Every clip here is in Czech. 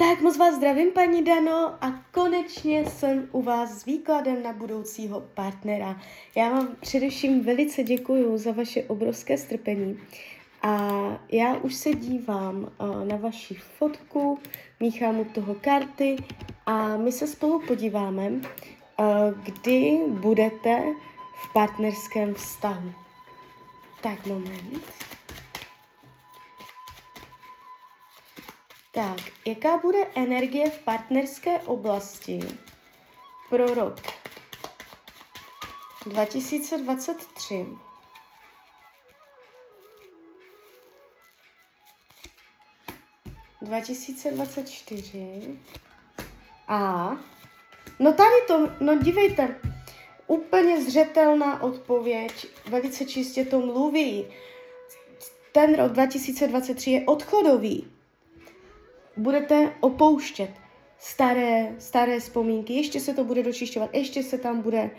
Tak moc vás zdravím, paní Dano, a konečně jsem u vás s výkladem na budoucího partnera. Já vám především velice děkuji za vaše obrovské strpení. A já už se dívám uh, na vaši fotku, míchám u toho karty a my se spolu podíváme, uh, kdy budete v partnerském vztahu. Tak, moment. Tak, jaká bude energie v partnerské oblasti pro rok 2023? ...2024... A... No tady to, no dívejte, úplně zřetelná odpověď, velice čistě to mluví. Ten rok 2023 je odchodový budete opouštět staré, staré vzpomínky, ještě se to bude dočišťovat, ještě se tam bude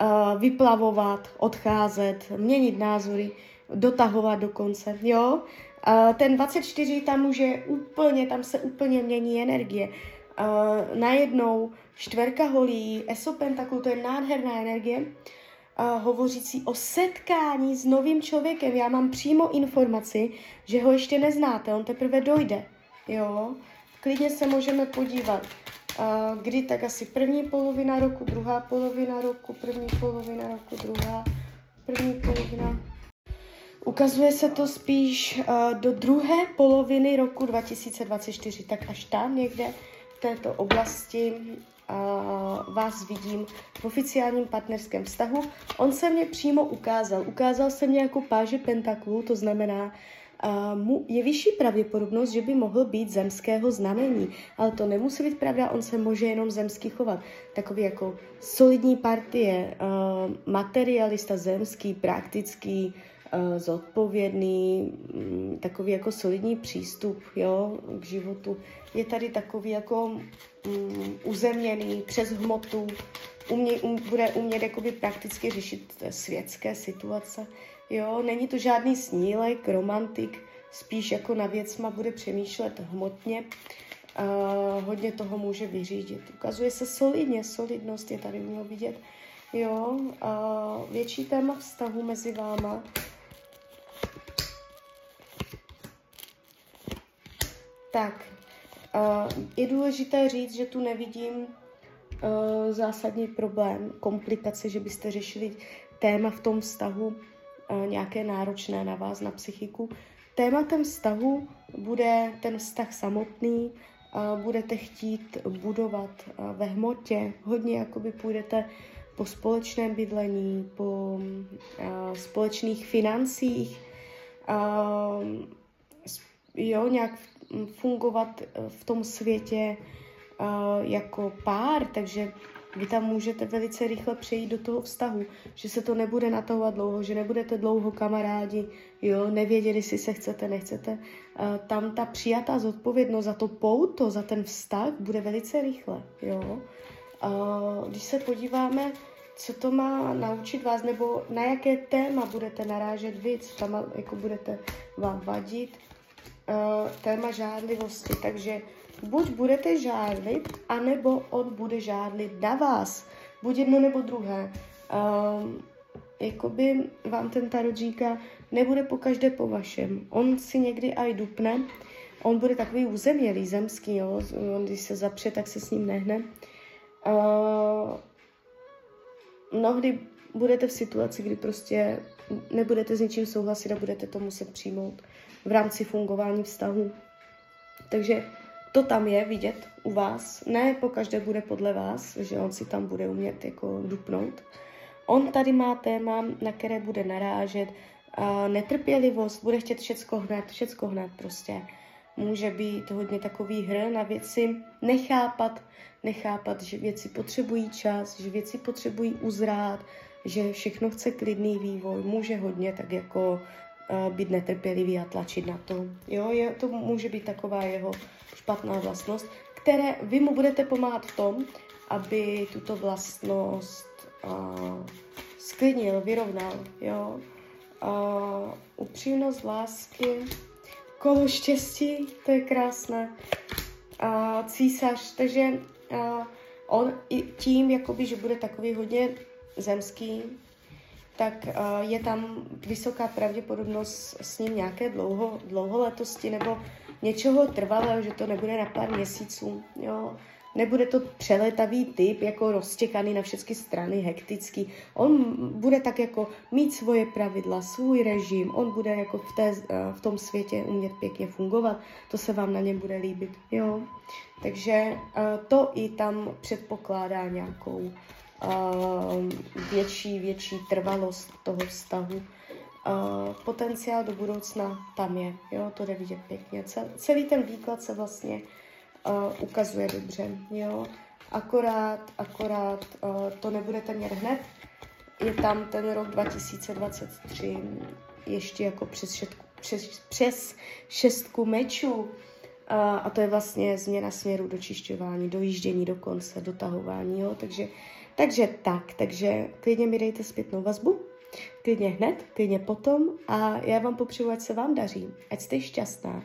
uh, vyplavovat, odcházet, měnit názory, dotahovat do konce, jo. Uh, ten 24 tam může úplně, tam se úplně mění energie. Uh, najednou čtverka holí, esopentaklů, to je nádherná energie, uh, hovořící o setkání s novým člověkem. Já mám přímo informaci, že ho ještě neznáte, on teprve dojde. Jo, klidně se můžeme podívat, kdy tak asi první polovina roku, druhá polovina roku, první polovina roku, druhá, první polovina. Ukazuje se to spíš do druhé poloviny roku 2024, tak až tam někde v této oblasti vás vidím v oficiálním partnerském vztahu. On se mě přímo ukázal. Ukázal se mě jako páže pentaklů, to znamená, mu je vyšší pravděpodobnost, že by mohl být zemského znamení. Ale to nemusí být pravda, on se může jenom zemský chovat. Takový jako solidní partie, materialista zemský, praktický, zodpovědný, um, takový jako solidní přístup jo, k životu. Je tady takový jako um, uzemněný přes hmotu, umě, um, bude umět jakoby prakticky řešit světské situace. Jo, není to žádný snílek, romantik, spíš jako na věcma bude přemýšlet hmotně. Uh, hodně toho může vyřídit. Ukazuje se solidně, solidnost je tady u vidět. Jo, uh, větší téma vztahu mezi váma. Tak, uh, je důležité říct, že tu nevidím uh, zásadní problém, komplikace, že byste řešili téma v tom vztahu, nějaké náročné na vás, na psychiku. Tématem vztahu bude ten vztah samotný, budete chtít budovat ve hmotě, hodně jakoby půjdete po společném bydlení, po společných financích, jo, nějak fungovat v tom světě jako pár, takže vy tam můžete velice rychle přejít do toho vztahu, že se to nebude natahovat dlouho, že nebudete dlouho kamarádi, jo, nevěděli, jestli se chcete, nechcete. Uh, tam ta přijatá zodpovědnost za to pouto, za ten vztah bude velice rychle, jo. Když se podíváme, co to má naučit vás, nebo na jaké téma budete narážet vy, co tam jako budete vám vadit, téma žádlivosti, takže buď budete žádlit, anebo on bude žádlit na vás. Buď jedno nebo druhé. Um, jakoby vám ten tarot říká, nebude po každé po vašem. On si někdy aj dupne, on bude takový uzemělý, zemský, jo? On, když se zapře, tak se s ním nehne. Uh, mnohdy budete v situaci, kdy prostě nebudete s ničím souhlasit a budete to muset přijmout v rámci fungování vztahu. Takže to tam je vidět u vás. Ne po každé bude podle vás, že on si tam bude umět jako dupnout. On tady má téma, na které bude narážet, netrpělivost, bude chtět všecko hned, všecko hned prostě. Může být hodně takový hr na věci, nechápat, nechápat, že věci potřebují čas, že věci potřebují uzrát, že všechno chce klidný vývoj, může hodně tak jako být netrpělivý a tlačit na to. Jo, je, to může být taková jeho špatná vlastnost, které vy mu budete pomáhat v tom, aby tuto vlastnost uh, sklidnil, vyrovnal, jo. Uh, upřímnost lásky, kolo štěstí, to je krásné. A císař, takže uh, on i tím, jakoby, že bude takový hodně zemský, tak uh, je tam vysoká pravděpodobnost s ním nějaké dlouho, dlouholetosti nebo něčeho trvalého, že to nebude na pár měsíců. Jo. Nebude to přeletavý typ, jako roztěkaný na všechny strany, hektický. On bude tak jako mít svoje pravidla, svůj režim, on bude jako v, té, eh, v tom světě umět pěkně fungovat, to se vám na něm bude líbit. Jo. Takže eh, to i tam předpokládá nějakou větší, větší trvalost toho vztahu. Potenciál do budoucna tam je, jo, to jde vidět pěkně. Celý ten výklad se vlastně ukazuje dobře, jo. Akorát, akorát to nebudete mět hned, je tam ten rok 2023 ještě jako přes šestku, přes, přes šestku mečů, a, a to je vlastně změna směru dočišťování, dojíždění do konce, dotahování, jo, takže takže tak, takže klidně mi dejte zpětnou vazbu, klidně hned, klidně potom a já vám popřeju, ať se vám daří, ať jste šťastná.